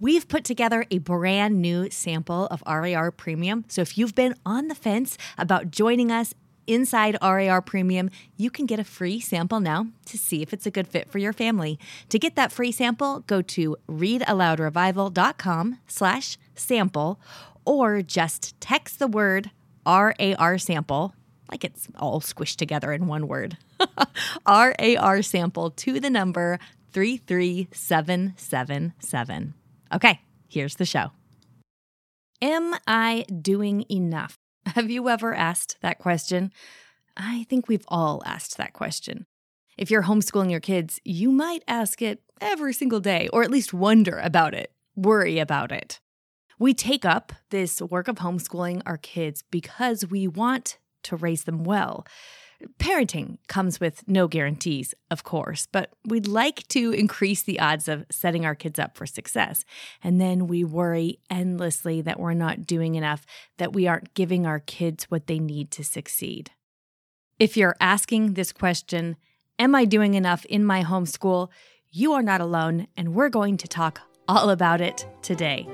we've put together a brand new sample of RAR Premium. So if you've been on the fence about joining us inside RAR Premium, you can get a free sample now to see if it's a good fit for your family. To get that free sample, go to readaloudrevival.com slash sample or just text the word RAR sample, like it's all squished together in one word, RAR sample to the number 33777. Okay, here's the show. Am I doing enough? Have you ever asked that question? I think we've all asked that question. If you're homeschooling your kids, you might ask it every single day, or at least wonder about it, worry about it. We take up this work of homeschooling our kids because we want to raise them well. Parenting comes with no guarantees, of course, but we'd like to increase the odds of setting our kids up for success. And then we worry endlessly that we're not doing enough, that we aren't giving our kids what they need to succeed. If you're asking this question, Am I doing enough in my homeschool? You are not alone, and we're going to talk all about it today.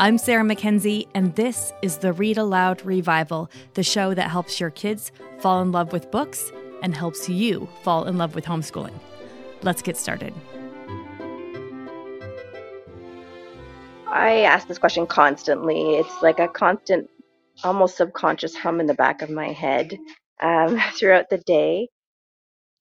I'm Sarah Mackenzie, and this is the Read Aloud Revival, the show that helps your kids fall in love with books and helps you fall in love with homeschooling. Let's get started. I ask this question constantly. It's like a constant, almost subconscious hum in the back of my head um, throughout the day.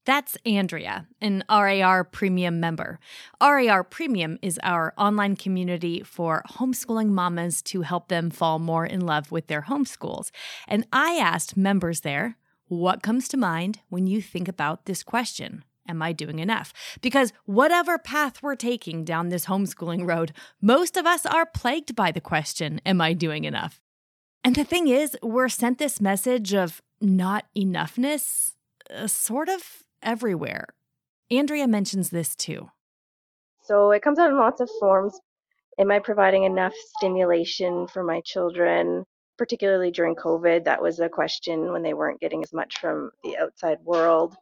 That's Andrea, an RAR Premium member. RAR Premium is our online community for homeschooling mamas to help them fall more in love with their homeschools. And I asked members there, what comes to mind when you think about this question? Am I doing enough? Because whatever path we're taking down this homeschooling road, most of us are plagued by the question, Am I doing enough? And the thing is, we're sent this message of not enoughness, uh, sort of everywhere. Andrea mentions this too. So it comes out in lots of forms. Am I providing enough stimulation for my children? Particularly during COVID, that was a question when they weren't getting as much from the outside world.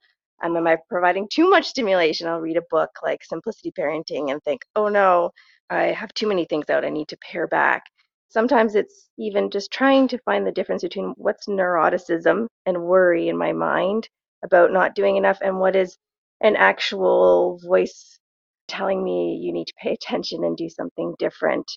Um, am I providing too much stimulation? I'll read a book like Simplicity Parenting and think, oh no, I have too many things out. I need to pare back. Sometimes it's even just trying to find the difference between what's neuroticism and worry in my mind about not doing enough and what is an actual voice telling me you need to pay attention and do something different.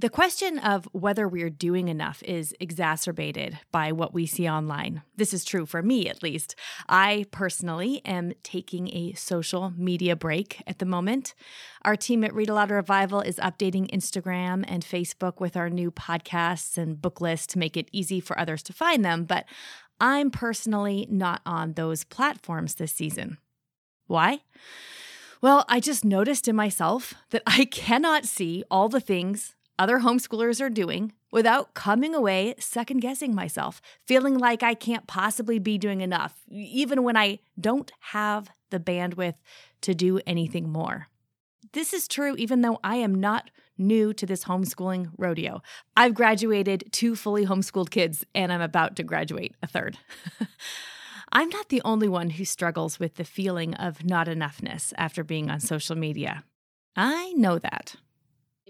The question of whether we're doing enough is exacerbated by what we see online. This is true for me, at least. I personally am taking a social media break at the moment. Our team at Read Aloud Revival is updating Instagram and Facebook with our new podcasts and book lists to make it easy for others to find them. But I'm personally not on those platforms this season. Why? Well, I just noticed in myself that I cannot see all the things other homeschoolers are doing without coming away second guessing myself, feeling like I can't possibly be doing enough, even when I don't have the bandwidth to do anything more. This is true even though I am not new to this homeschooling rodeo. I've graduated two fully homeschooled kids, and I'm about to graduate a third. I'm not the only one who struggles with the feeling of not enoughness after being on social media. I know that.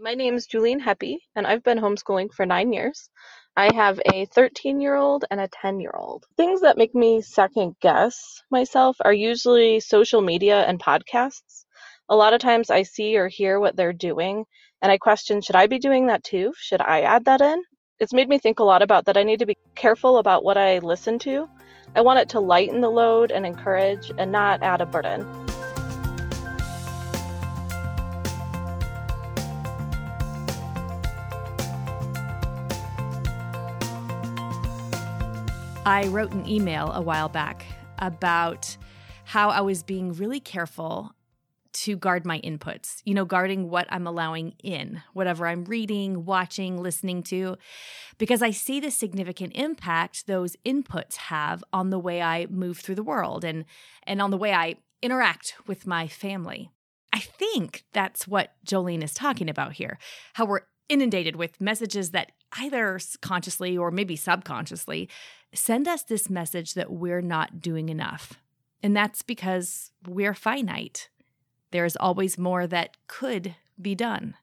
My name is Jolene Heppy, and I've been homeschooling for nine years. I have a 13 year old and a 10 year old. Things that make me second guess myself are usually social media and podcasts. A lot of times I see or hear what they're doing, and I question should I be doing that too? Should I add that in? It's made me think a lot about that I need to be careful about what I listen to. I want it to lighten the load and encourage and not add a burden. I wrote an email a while back about how I was being really careful to guard my inputs, you know, guarding what I'm allowing in, whatever I'm reading, watching, listening to, because I see the significant impact those inputs have on the way I move through the world and and on the way I interact with my family. I think that's what Jolene is talking about here. How we're inundated with messages that either consciously or maybe subconsciously send us this message that we're not doing enough. And that's because we're finite there is always more that could be done.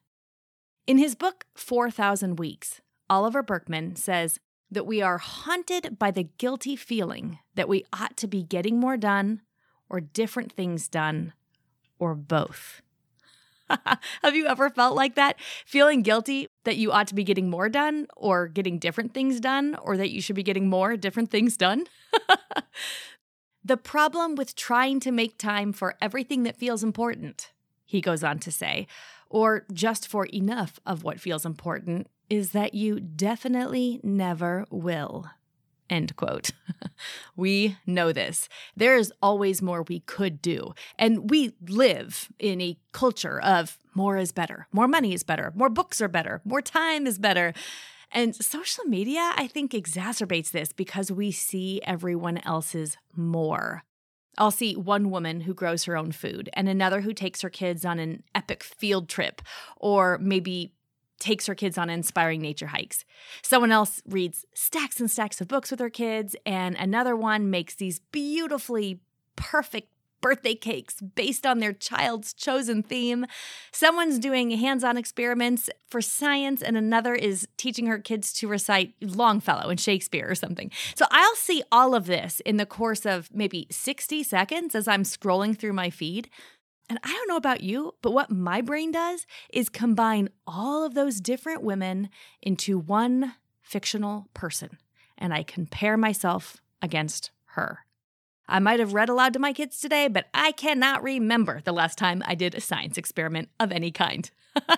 In his book, 4,000 Weeks, Oliver Burkeman says that we are haunted by the guilty feeling that we ought to be getting more done or different things done or both. Have you ever felt like that? Feeling guilty that you ought to be getting more done or getting different things done or that you should be getting more different things done? the problem with trying to make time for everything that feels important, he goes on to say, or just for enough of what feels important, is that you definitely never will. End quote. we know this. There is always more we could do. And we live in a culture of more is better, more money is better, more books are better, more time is better. And social media, I think, exacerbates this because we see everyone else's more. I'll see one woman who grows her own food and another who takes her kids on an epic field trip or maybe takes her kids on inspiring nature hikes. Someone else reads stacks and stacks of books with her kids, and another one makes these beautifully perfect birthday cakes based on their child's chosen theme. Someone's doing hands on experiments for science, and another is teaching her kids to recite Longfellow and Shakespeare or something. So I'll see all of this in the course of maybe 60 seconds as I'm scrolling through my feed. And I don't know about you, but what my brain does is combine all of those different women into one fictional person. And I compare myself against her. I might have read aloud to my kids today, but I cannot remember the last time I did a science experiment of any kind.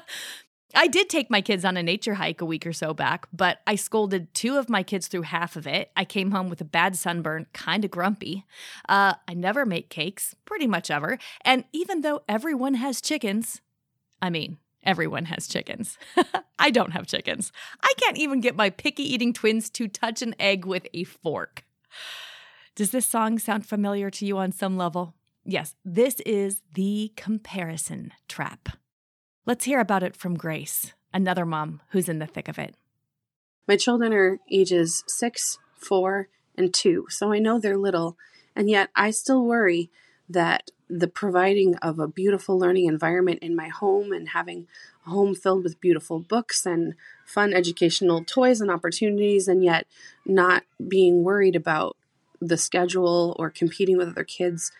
I did take my kids on a nature hike a week or so back, but I scolded two of my kids through half of it. I came home with a bad sunburn, kind of grumpy. Uh, I never make cakes, pretty much ever. And even though everyone has chickens, I mean, everyone has chickens. I don't have chickens. I can't even get my picky eating twins to touch an egg with a fork. Does this song sound familiar to you on some level? Yes, this is the comparison trap. Let's hear about it from Grace, another mom who's in the thick of it. My children are ages six, four, and two, so I know they're little, and yet I still worry that the providing of a beautiful learning environment in my home and having a home filled with beautiful books and fun educational toys and opportunities, and yet not being worried about the schedule or competing with other kids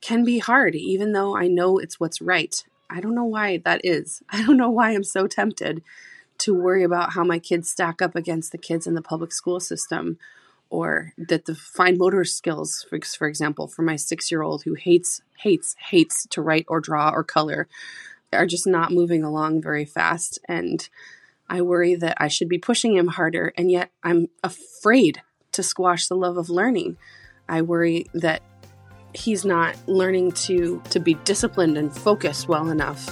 can be hard, even though I know it's what's right. I don't know why that is. I don't know why I'm so tempted to worry about how my kids stack up against the kids in the public school system or that the fine motor skills for, example for my 6-year-old who hates hates hates to write or draw or color are just not moving along very fast and I worry that I should be pushing him harder and yet I'm afraid to squash the love of learning. I worry that he's not learning to to be disciplined and focused well enough.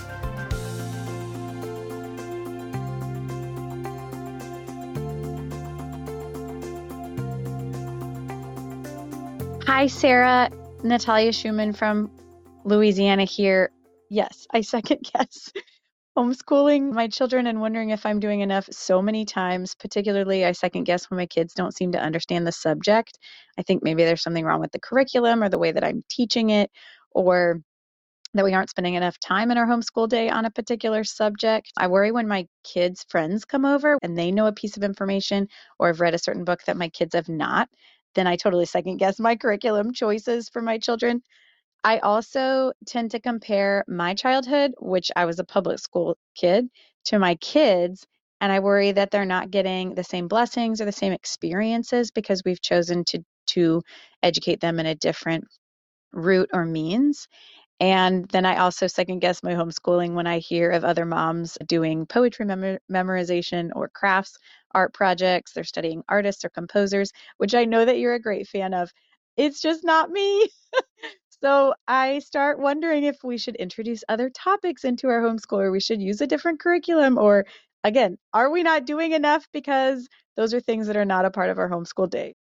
Hi, Sarah. Natalia Schumann from Louisiana here. Yes, I second guess homeschooling my children and wondering if I'm doing enough so many times. Particularly, I second guess when my kids don't seem to understand the subject. I think maybe there's something wrong with the curriculum or the way that I'm teaching it, or that we aren't spending enough time in our homeschool day on a particular subject. I worry when my kids' friends come over and they know a piece of information or have read a certain book that my kids have not. Then I totally second guess my curriculum choices for my children. I also tend to compare my childhood, which I was a public school kid, to my kids. And I worry that they're not getting the same blessings or the same experiences because we've chosen to, to educate them in a different route or means. And then I also second guess my homeschooling when I hear of other moms doing poetry mem- memorization or crafts, art projects. They're studying artists or composers, which I know that you're a great fan of. It's just not me. So I start wondering if we should introduce other topics into our homeschool or we should use a different curriculum or again, are we not doing enough because those are things that are not a part of our homeschool day?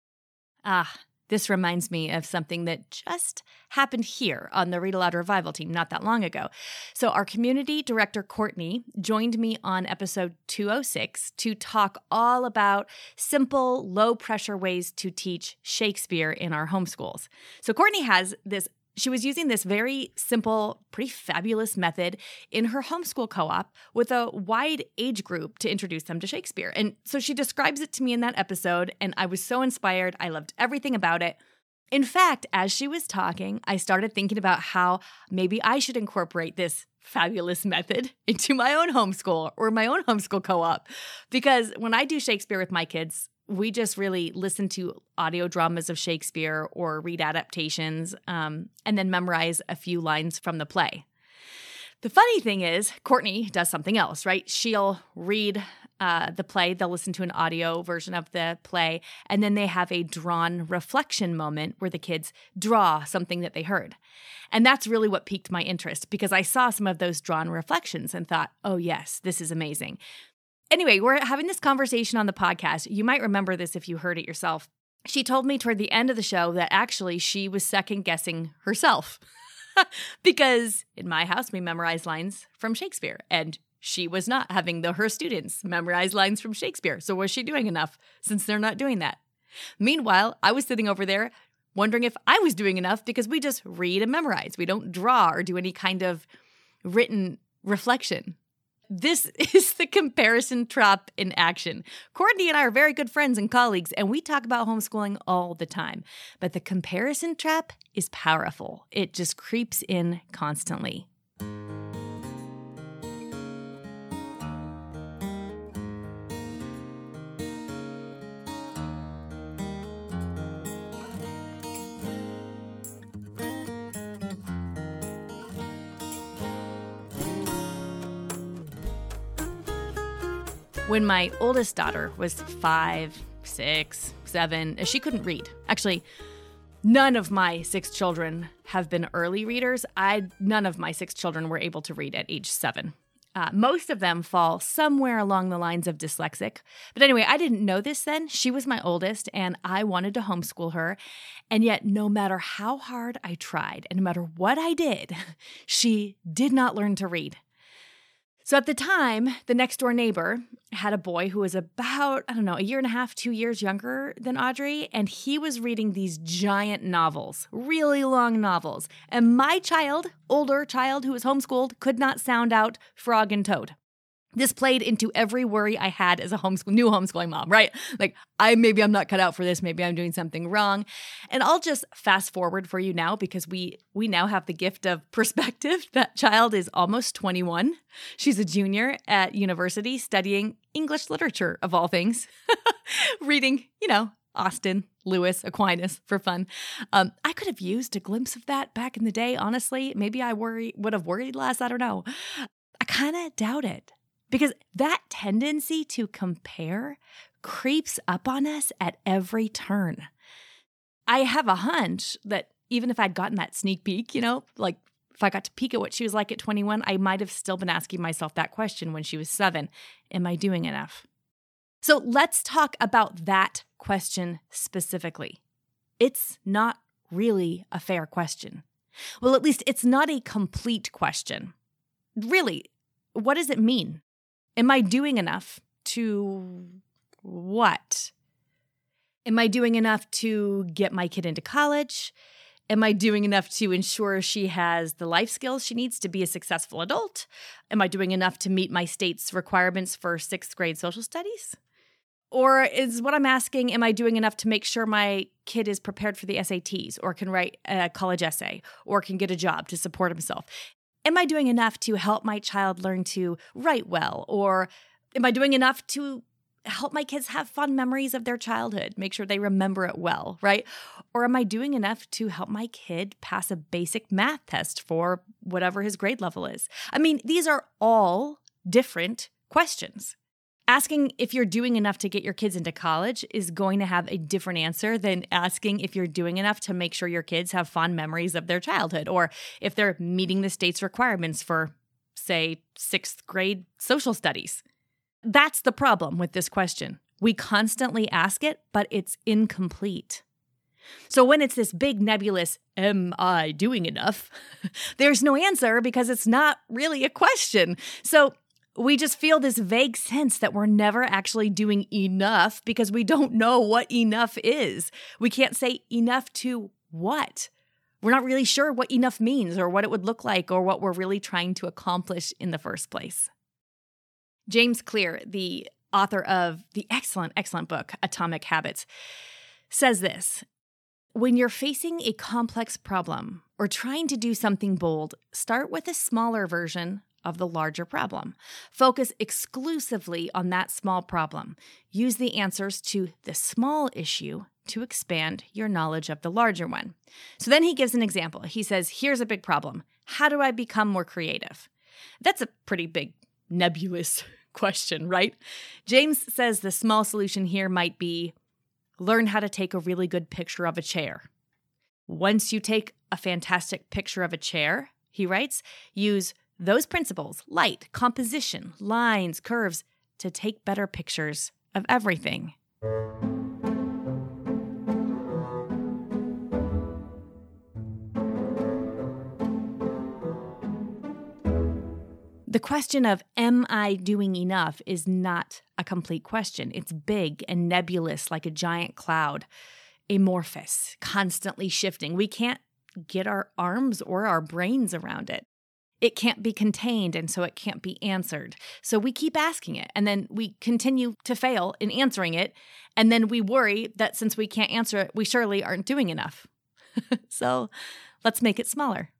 Ah, this reminds me of something that just happened here on the Read Aloud Revival team not that long ago. So, our community director, Courtney, joined me on episode 206 to talk all about simple, low pressure ways to teach Shakespeare in our homeschools. So, Courtney has this She was using this very simple, pretty fabulous method in her homeschool co op with a wide age group to introduce them to Shakespeare. And so she describes it to me in that episode, and I was so inspired. I loved everything about it. In fact, as she was talking, I started thinking about how maybe I should incorporate this fabulous method into my own homeschool or my own homeschool co op. Because when I do Shakespeare with my kids, we just really listen to audio dramas of Shakespeare or read adaptations um, and then memorize a few lines from the play. The funny thing is, Courtney does something else, right? She'll read uh, the play, they'll listen to an audio version of the play, and then they have a drawn reflection moment where the kids draw something that they heard. And that's really what piqued my interest because I saw some of those drawn reflections and thought, oh, yes, this is amazing. Anyway, we're having this conversation on the podcast. You might remember this if you heard it yourself. She told me toward the end of the show that actually she was second guessing herself. because in my house, we memorize lines from Shakespeare, and she was not having the her students memorize lines from Shakespeare. So was she doing enough since they're not doing that? Meanwhile, I was sitting over there wondering if I was doing enough because we just read and memorize. We don't draw or do any kind of written reflection. This is the comparison trap in action. Courtney and I are very good friends and colleagues, and we talk about homeschooling all the time. But the comparison trap is powerful, it just creeps in constantly. When my oldest daughter was five, six, seven, she couldn't read. Actually, none of my six children have been early readers. I none of my six children were able to read at age seven. Uh, most of them fall somewhere along the lines of dyslexic. But anyway, I didn't know this then. She was my oldest, and I wanted to homeschool her. And yet, no matter how hard I tried, and no matter what I did, she did not learn to read. So at the time, the next door neighbor had a boy who was about, I don't know, a year and a half, two years younger than Audrey, and he was reading these giant novels, really long novels. And my child, older child who was homeschooled, could not sound out frog and toad this played into every worry I had as a homeschool new homeschooling mom, right? Like I maybe I'm not cut out for this, maybe I'm doing something wrong. And I'll just fast forward for you now because we we now have the gift of perspective. That child is almost 21. She's a junior at university studying English literature of all things. Reading, you know, Austen, Lewis, Aquinas for fun. Um, I could have used a glimpse of that back in the day, honestly. Maybe I worry would have worried less. I don't know. I kind of doubt it because that tendency to compare creeps up on us at every turn. I have a hunch that even if I'd gotten that sneak peek, you know, like if I got to peek at what she was like at 21, I might have still been asking myself that question when she was seven Am I doing enough? So let's talk about that question specifically. It's not really a fair question. Well, at least it's not a complete question. Really, what does it mean? Am I doing enough to what? Am I doing enough to get my kid into college? Am I doing enough to ensure she has the life skills she needs to be a successful adult? Am I doing enough to meet my state's requirements for sixth grade social studies? Or is what I'm asking, am I doing enough to make sure my kid is prepared for the SATs or can write a college essay or can get a job to support himself? Am I doing enough to help my child learn to write well? Or am I doing enough to help my kids have fun memories of their childhood, make sure they remember it well, right? Or am I doing enough to help my kid pass a basic math test for whatever his grade level is? I mean, these are all different questions asking if you're doing enough to get your kids into college is going to have a different answer than asking if you're doing enough to make sure your kids have fond memories of their childhood or if they're meeting the state's requirements for, say, sixth grade social studies. That's the problem with this question. We constantly ask it, but it's incomplete. So when it's this big nebulous, am I doing enough? There's no answer because it's not really a question. So we just feel this vague sense that we're never actually doing enough because we don't know what enough is. We can't say enough to what. we're not really sure what enough means or what it would look like or what we're really trying to accomplish in the first place. James Clear, the author of the excellent, excellent book, Atomic Habits, says this When you're facing a complex problem or trying to do something bold, start with a smaller version of the larger problem. Focus exclusively on that small problem. Use the answers to the small issue to expand your knowledge of the larger one. So then he gives an example. He says, Here's a big problem. How do I become more creative? That's a pretty big, nebulous question, right? James says the small solution here might be learn how to take a really good picture of a chair. Once you take a fantastic picture of a chair, he writes, use those principles light, composition, lines, curves to take better pictures of everything. The question of, am I doing enough, is not a complete question. It's big and nebulous like a giant cloud, amorphous, constantly shifting. We can't get our arms or our brains around it. It can't be contained, and so it can't be answered. So we keep asking it, and then we continue to fail in answering it. And then we worry that since we can't answer it, we surely aren't doing enough. so let's make it smaller.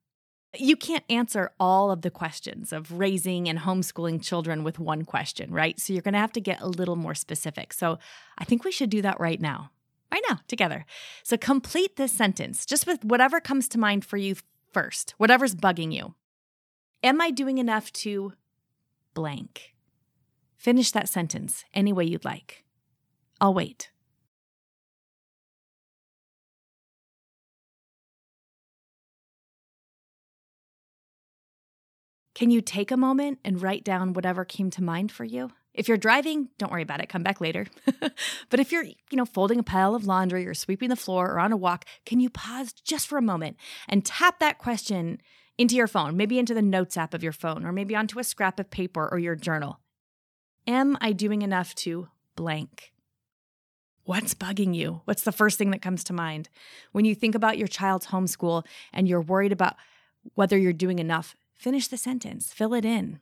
You can't answer all of the questions of raising and homeschooling children with one question, right? So you're going to have to get a little more specific. So I think we should do that right now, right now, together. So complete this sentence just with whatever comes to mind for you first, whatever's bugging you. Am I doing enough to blank? Finish that sentence any way you'd like. I'll wait. Can you take a moment and write down whatever came to mind for you? If you're driving, don't worry about it, come back later. but if you're, you know, folding a pile of laundry or sweeping the floor or on a walk, can you pause just for a moment and tap that question into your phone, maybe into the notes app of your phone or maybe onto a scrap of paper or your journal? Am I doing enough to blank? What's bugging you? What's the first thing that comes to mind? When you think about your child's homeschool and you're worried about whether you're doing enough, Finish the sentence, fill it in.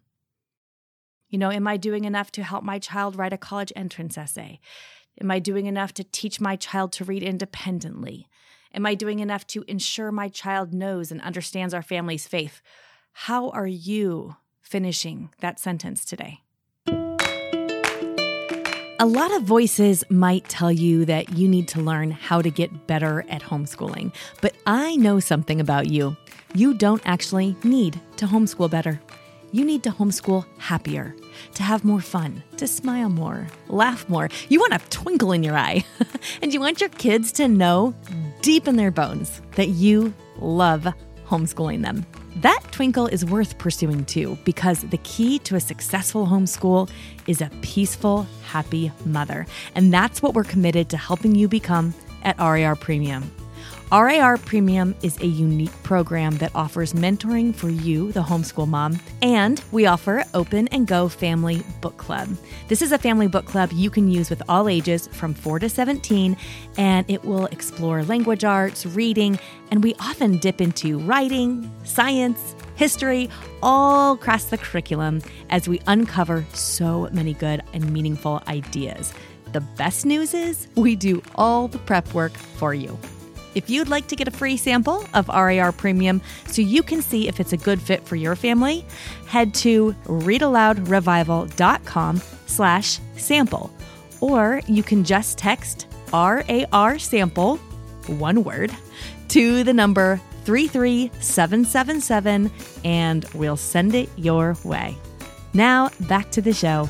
You know, am I doing enough to help my child write a college entrance essay? Am I doing enough to teach my child to read independently? Am I doing enough to ensure my child knows and understands our family's faith? How are you finishing that sentence today? A lot of voices might tell you that you need to learn how to get better at homeschooling, but I know something about you. You don't actually need to homeschool better. You need to homeschool happier, to have more fun, to smile more, laugh more. You want a twinkle in your eye, and you want your kids to know deep in their bones that you love homeschooling them. That twinkle is worth pursuing too, because the key to a successful homeschool is a peaceful, happy mother. And that's what we're committed to helping you become at RAR Premium. RAR Premium is a unique program that offers mentoring for you, the homeschool mom, and we offer Open and Go Family Book Club. This is a family book club you can use with all ages from 4 to 17, and it will explore language arts, reading, and we often dip into writing, science, history, all across the curriculum as we uncover so many good and meaningful ideas. The best news is we do all the prep work for you. If you'd like to get a free sample of RAR Premium so you can see if it's a good fit for your family, head to readaloudrevival.com slash sample. Or you can just text RAR sample, one word, to the number 33777 and we'll send it your way. Now back to the show.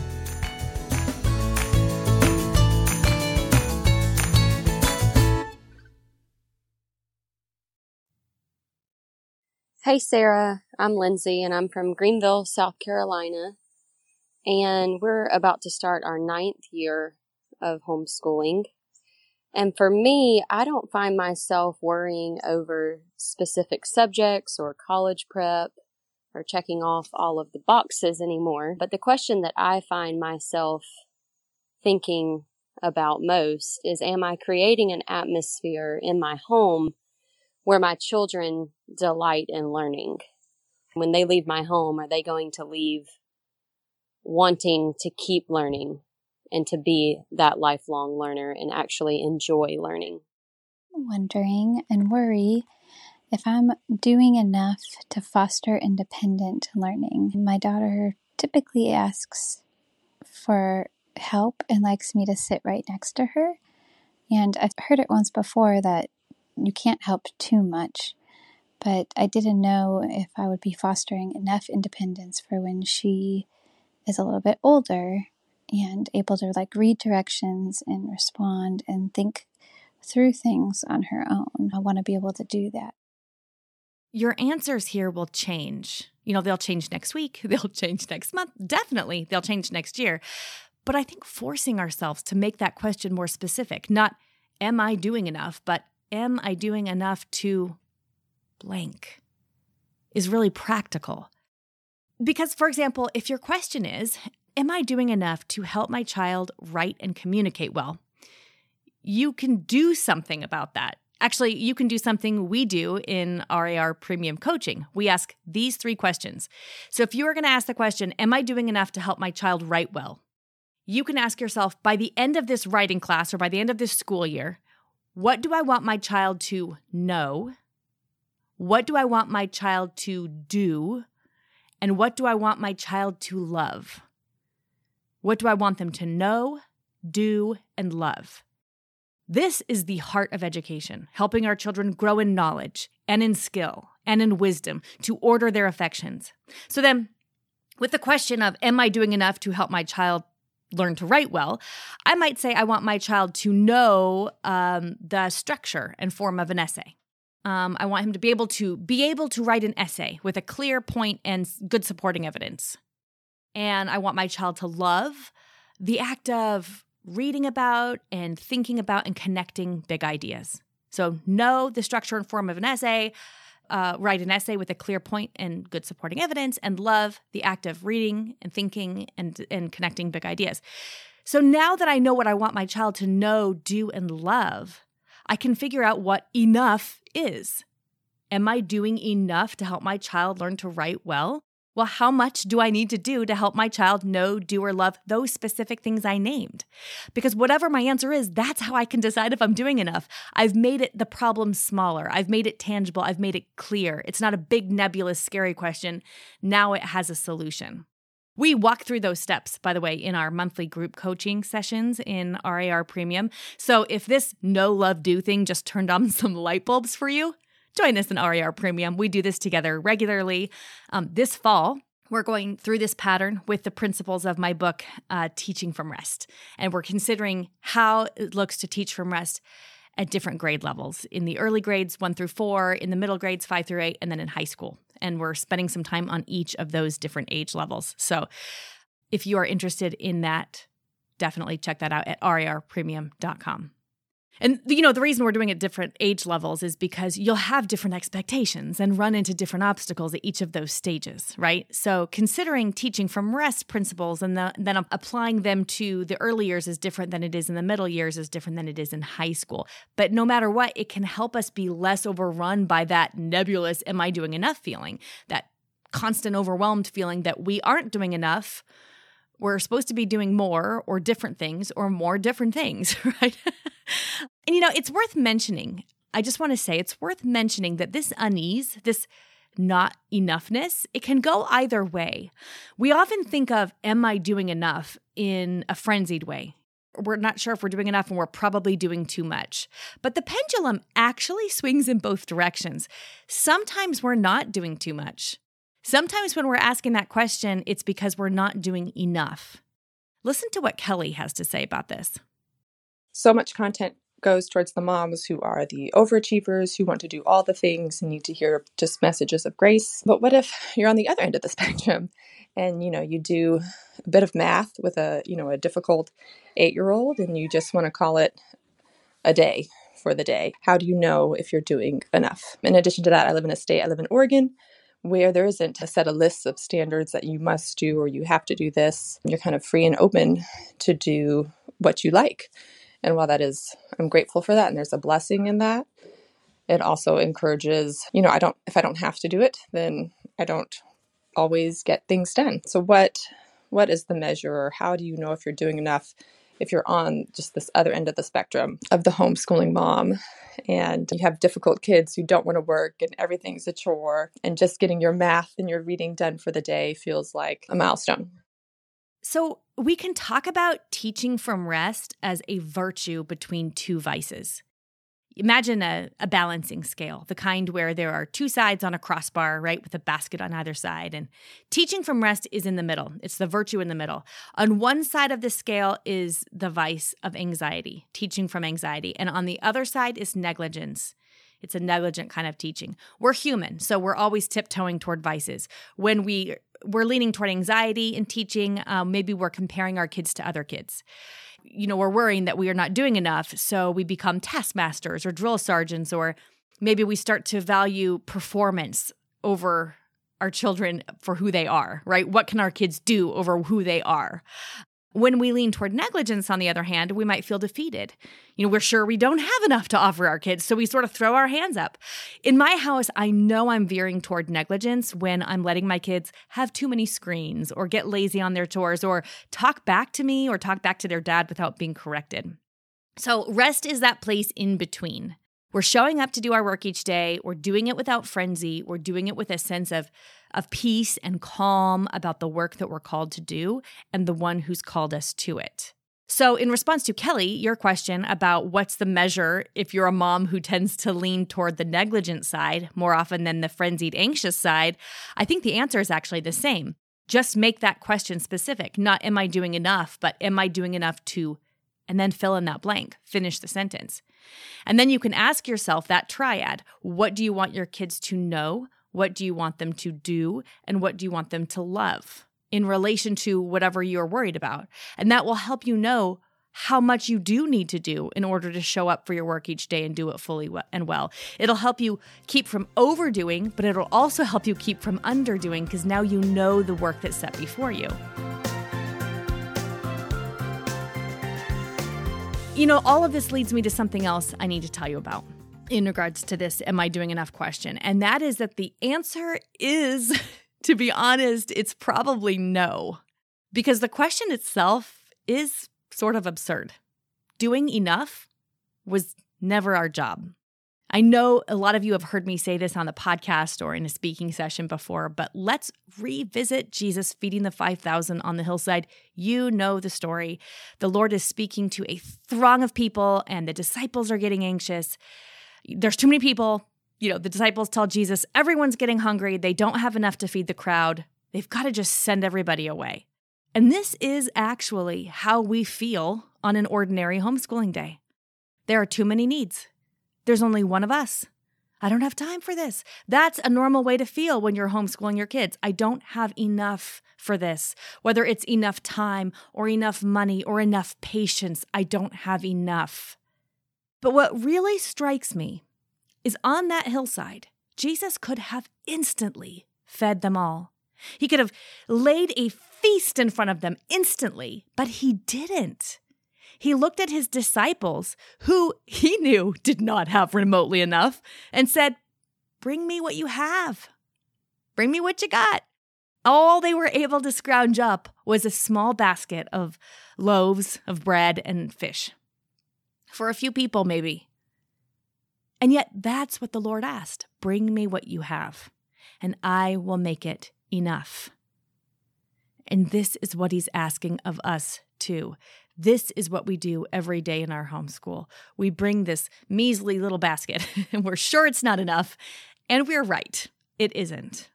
Hey, Sarah. I'm Lindsay, and I'm from Greenville, South Carolina. And we're about to start our ninth year of homeschooling. And for me, I don't find myself worrying over specific subjects or college prep or checking off all of the boxes anymore. But the question that I find myself thinking about most is, am I creating an atmosphere in my home where my children delight in learning. When they leave my home, are they going to leave wanting to keep learning and to be that lifelong learner and actually enjoy learning? Wondering and worry if I'm doing enough to foster independent learning. My daughter typically asks for help and likes me to sit right next to her. And I've heard it once before that you can't help too much, but I didn't know if I would be fostering enough independence for when she is a little bit older and able to like read directions and respond and think through things on her own. I want to be able to do that. Your answers here will change. You know, they'll change next week, they'll change next month, definitely, they'll change next year. But I think forcing ourselves to make that question more specific, not am I doing enough, but am I doing enough to blank, is really practical. Because, for example, if your question is, Am I doing enough to help my child write and communicate well? You can do something about that. Actually, you can do something we do in RAR Premium Coaching. We ask these three questions. So, if you are going to ask the question, Am I doing enough to help my child write well? You can ask yourself by the end of this writing class or by the end of this school year, what do I want my child to know? What do I want my child to do? And what do I want my child to love? What do I want them to know, do, and love? This is the heart of education, helping our children grow in knowledge and in skill and in wisdom to order their affections. So then, with the question of, Am I doing enough to help my child learn to write well, I might say I want my child to know um, the structure and form of an essay. Um, I want him to be able to be able to write an essay with a clear point and good supporting evidence. And I want my child to love the act of reading about and thinking about and connecting big ideas. So know the structure and form of an essay, uh, write an essay with a clear point and good supporting evidence, and love the act of reading and thinking and, and connecting big ideas. So now that I know what I want my child to know, do, and love, I can figure out what enough is. Am I doing enough to help my child learn to write well? Well, how much do I need to do to help my child know, do, or love those specific things I named? Because whatever my answer is, that's how I can decide if I'm doing enough. I've made it the problem smaller. I've made it tangible. I've made it clear. It's not a big, nebulous, scary question. Now it has a solution. We walk through those steps, by the way, in our monthly group coaching sessions in RAR Premium. So if this know love do thing just turned on some light bulbs for you, join us in RAR Premium. We do this together regularly. Um, this fall, we're going through this pattern with the principles of my book, uh, Teaching from Rest. And we're considering how it looks to teach from rest at different grade levels in the early grades, one through four, in the middle grades, five through eight, and then in high school and we're spending some time on each of those different age levels. So if you are interested in that, definitely check that out at rarpremium.com. And you know, the reason we're doing it different age levels is because you'll have different expectations and run into different obstacles at each of those stages, right? So, considering teaching from rest principles and the, then applying them to the early years is different than it is in the middle years is different than it is in high school. But no matter what, it can help us be less overrun by that nebulous am I doing enough feeling, that constant overwhelmed feeling that we aren't doing enough we're supposed to be doing more or different things or more different things, right? and you know, it's worth mentioning. I just want to say it's worth mentioning that this unease, this not enoughness, it can go either way. We often think of, am I doing enough in a frenzied way? We're not sure if we're doing enough and we're probably doing too much. But the pendulum actually swings in both directions. Sometimes we're not doing too much. Sometimes when we're asking that question, it's because we're not doing enough. Listen to what Kelly has to say about this. So much content goes towards the moms who are the overachievers, who want to do all the things and need to hear just messages of grace. But what if you're on the other end of the spectrum and you know you do a bit of math with a you know a difficult 8-year-old and you just want to call it a day for the day. How do you know if you're doing enough? In addition to that, I live in a state, I live in Oregon, where there isn't a set of lists of standards that you must do or you have to do this. You're kind of free and open to do what you like. And while that is, I'm grateful for that, and there's a blessing in that, It also encourages, you know, I don't, if I don't have to do it, then I don't always get things done. So, what what is the measure or how do you know if you're doing enough if you're on just this other end of the spectrum of the homeschooling mom and you have difficult kids who don't want to work and everything's a chore and just getting your math and your reading done for the day feels like a milestone. So, we can talk about teaching from rest as a virtue between two vices. Imagine a, a, balancing scale, the kind where there are two sides on a crossbar, right, with a basket on either side. And teaching from rest is in the middle. It's the virtue in the middle. On one side of the scale is the vice of anxiety, teaching from anxiety. And on the other side is negligence. It's a negligent kind of teaching. We're human, so we're always tiptoeing toward vices. When we we're leaning toward anxiety in teaching, um, maybe we're comparing our kids to other kids you know, we're worrying that we are not doing enough. So we become taskmasters or drill sergeants, or maybe we start to value performance over our children for who they are, right? What can our kids do over who they are? When we lean toward negligence, on the other hand, we might feel defeated. You know, we're sure we don't have enough to offer our kids, so we sort of throw our hands up. In my house, I know I'm veering toward negligence when I'm letting my kids have too many screens or get lazy on their chores or talk back to me or talk back to their dad without being corrected. So, rest is that place in between. We're showing up to do our work each day. We're doing it without frenzy. We're doing it with a sense of, of peace and calm about the work that we're called to do and the one who's called us to it. So, in response to Kelly, your question about what's the measure if you're a mom who tends to lean toward the negligent side more often than the frenzied anxious side, I think the answer is actually the same. Just make that question specific. Not, am I doing enough, but am I doing enough to, and then fill in that blank, finish the sentence. And then you can ask yourself that triad what do you want your kids to know? What do you want them to do? And what do you want them to love in relation to whatever you're worried about? And that will help you know how much you do need to do in order to show up for your work each day and do it fully and well. It'll help you keep from overdoing, but it'll also help you keep from underdoing because now you know the work that's set before you. You know, all of this leads me to something else I need to tell you about in regards to this am I doing enough question. And that is that the answer is, to be honest, it's probably no. Because the question itself is sort of absurd. Doing enough was never our job. I know a lot of you have heard me say this on the podcast or in a speaking session before, but let's revisit Jesus feeding the 5,000 on the hillside. You know the story. The Lord is speaking to a throng of people, and the disciples are getting anxious. There's too many people. You know, the disciples tell Jesus, everyone's getting hungry. They don't have enough to feed the crowd. They've got to just send everybody away. And this is actually how we feel on an ordinary homeschooling day. There are too many needs. There's only one of us. I don't have time for this. That's a normal way to feel when you're homeschooling your kids. I don't have enough for this. Whether it's enough time or enough money or enough patience, I don't have enough. But what really strikes me is on that hillside, Jesus could have instantly fed them all. He could have laid a feast in front of them instantly, but he didn't he looked at his disciples, who he knew did not have remotely enough, and said, Bring me what you have. Bring me what you got. All they were able to scrounge up was a small basket of loaves of bread and fish. For a few people, maybe. And yet, that's what the Lord asked Bring me what you have, and I will make it enough. And this is what he's asking of us too this is what we do every day in our homeschool. We bring this measly little basket, and we're sure it's not enough. And we're right, it isn't.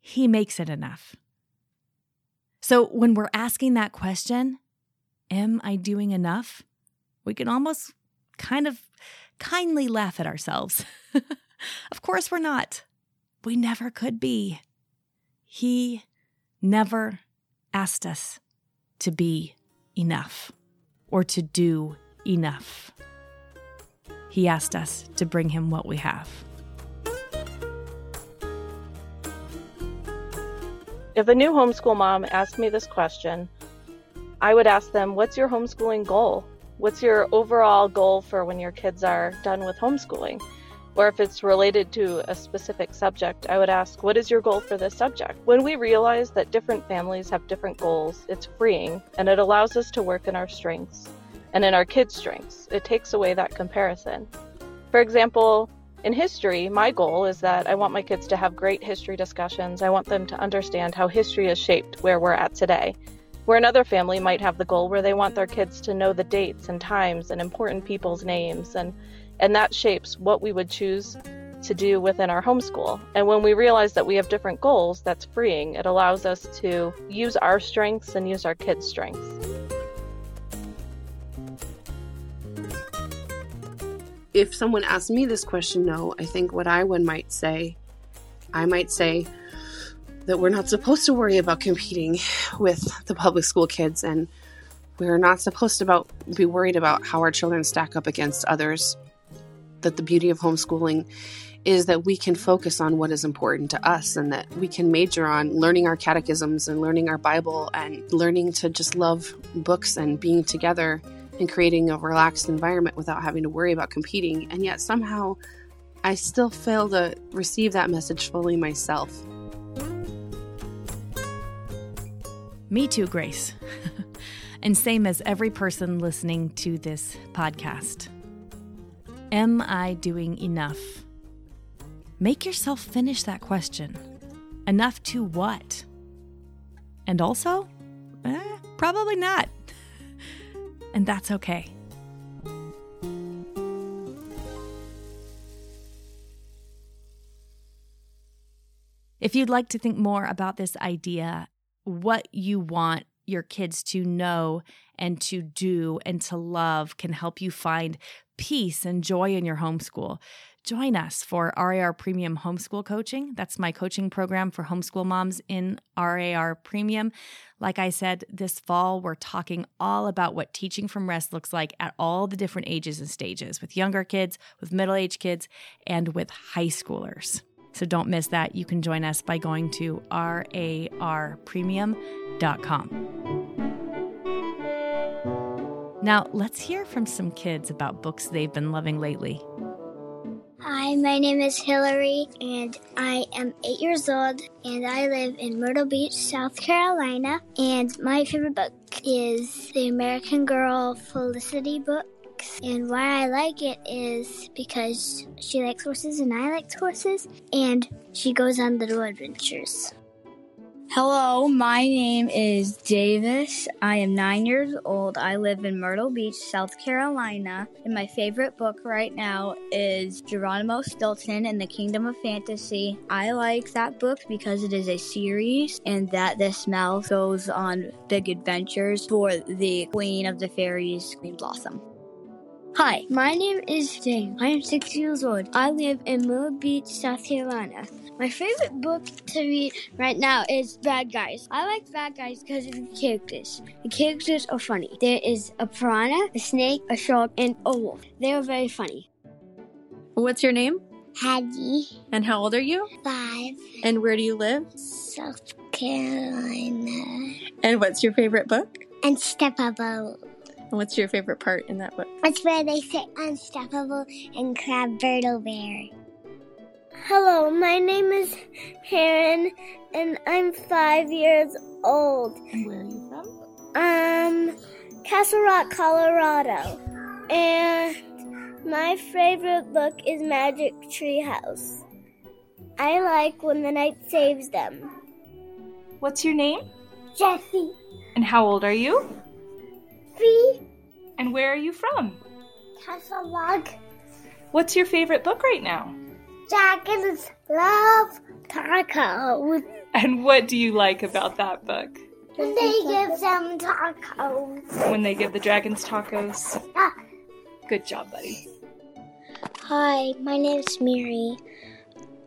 He makes it enough. So when we're asking that question, am I doing enough? We can almost kind of kindly laugh at ourselves. of course, we're not. We never could be. He never asked us to be enough or to do enough. He asked us to bring him what we have. If a new homeschool mom asked me this question, I would ask them, What's your homeschooling goal? What's your overall goal for when your kids are done with homeschooling? Or if it's related to a specific subject, I would ask, What is your goal for this subject? When we realize that different families have different goals, it's freeing and it allows us to work in our strengths and in our kids' strengths. It takes away that comparison. For example, in history, my goal is that I want my kids to have great history discussions. I want them to understand how history has shaped where we're at today. Where another family might have the goal where they want their kids to know the dates and times and important people's names and and that shapes what we would choose to do within our homeschool. And when we realize that we have different goals, that's freeing. It allows us to use our strengths and use our kids' strengths. If someone asked me this question, no, I think what I would might say, I might say that we're not supposed to worry about competing with the public school kids and we're not supposed to about, be worried about how our children stack up against others that the beauty of homeschooling is that we can focus on what is important to us and that we can major on learning our catechisms and learning our Bible and learning to just love books and being together and creating a relaxed environment without having to worry about competing. And yet somehow I still fail to receive that message fully myself. Me too, Grace. and same as every person listening to this podcast. Am I doing enough? Make yourself finish that question. Enough to what? And also, eh, probably not. And that's okay. If you'd like to think more about this idea, what you want your kids to know and to do and to love can help you find peace and joy in your homeschool. Join us for RAR Premium Homeschool Coaching. That's my coaching program for homeschool moms in RAR Premium. Like I said, this fall, we're talking all about what teaching from rest looks like at all the different ages and stages with younger kids, with middle aged kids, and with high schoolers. So don't miss that. You can join us by going to rarpremium.com. Now, let's hear from some kids about books they've been loving lately. Hi, my name is Hillary, and I am eight years old, and I live in Myrtle Beach, South Carolina. And my favorite book is the American Girl Felicity books. And why I like it is because she likes horses and I like horses, and she goes on little adventures. Hello, my name is Davis. I am nine years old. I live in Myrtle Beach, South Carolina. And my favorite book right now is Geronimo Stilton and the Kingdom of Fantasy. I like that book because it is a series and that this mouse goes on big adventures for the Queen of the Fairies, Queen Blossom. Hi, my name is James. I am six years old. I live in Myrtle Beach, South Carolina. My favorite book to read right now is Bad Guys. I like Bad Guys because of the characters. The characters are funny. There is a piranha, a snake, a shark, and a wolf. They are very funny. What's your name? Hattie. And how old are you? Five. And where do you live? South Carolina. And what's your favorite book? And Step Unstoppable. And what's your favorite part in that book? It's where they say unstoppable and crab Bertle Bear. Hello, my name is Karen, and I'm five years old. And where are you from? Um, Castle Rock, Colorado. And my favorite book is Magic Tree House. I like when the knight saves them. What's your name? Jessie. And how old are you? And where are you from? Castle Rock. What's your favorite book right now? Dragons love tacos. And what do you like about that book? When they give them tacos. When they give the dragons tacos? Good job, buddy. Hi, my name is Mary.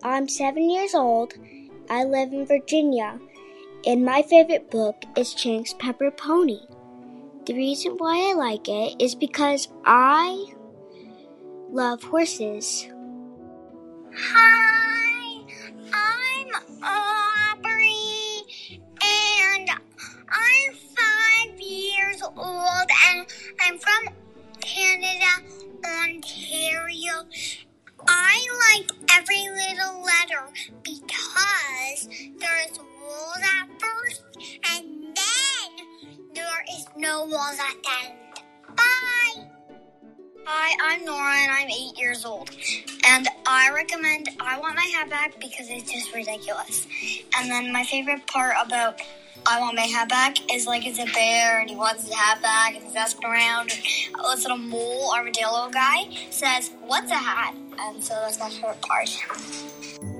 I'm seven years old. I live in Virginia. And my favorite book is Chang's Paper Pony. The reason why I like it is because I love horses. Hi, I'm Aubrey, and I'm five years old, and I'm from Canada, Ontario. I like every little letter because there is walls no walls at the end. Bye! Hi, I'm Nora and I'm eight years old. And I recommend I Want My Hat Back because it's just ridiculous. And then my favorite part about I Want My Hat Back is like it's a bear and he wants his hat back and he's asking around. And this little mole armadillo guy says, What's a hat? And so that's my favorite part.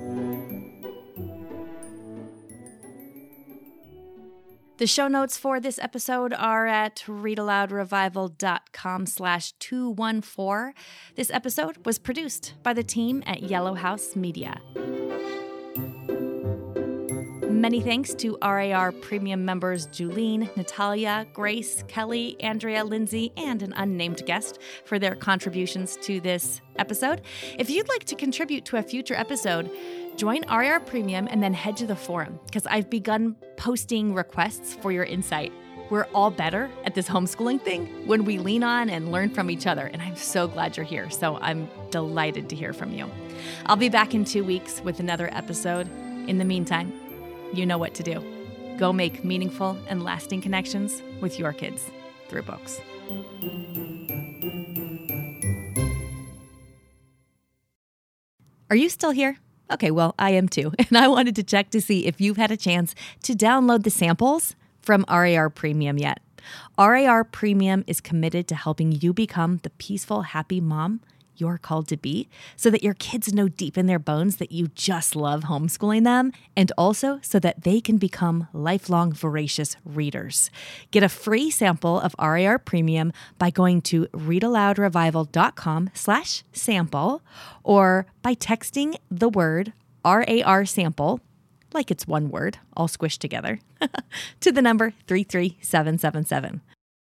The show notes for this episode are at readaloudrevival.com slash 214. This episode was produced by the team at Yellow House Media. Many thanks to RAR Premium members Jolene, Natalia, Grace, Kelly, Andrea, Lindsay, and an unnamed guest for their contributions to this episode. If you'd like to contribute to a future episode, join RAR Premium and then head to the forum because I've begun posting requests for your insight. We're all better at this homeschooling thing when we lean on and learn from each other. And I'm so glad you're here. So I'm delighted to hear from you. I'll be back in two weeks with another episode. In the meantime, you know what to do. Go make meaningful and lasting connections with your kids through books. Are you still here? Okay, well, I am too. And I wanted to check to see if you've had a chance to download the samples from RAR Premium yet. RAR Premium is committed to helping you become the peaceful, happy mom you're called to be so that your kids know deep in their bones that you just love homeschooling them and also so that they can become lifelong voracious readers. Get a free sample of RAR Premium by going to readaloudrevival.com slash sample or by texting the word RAR sample like it's one word, all squished together, to the number 33777.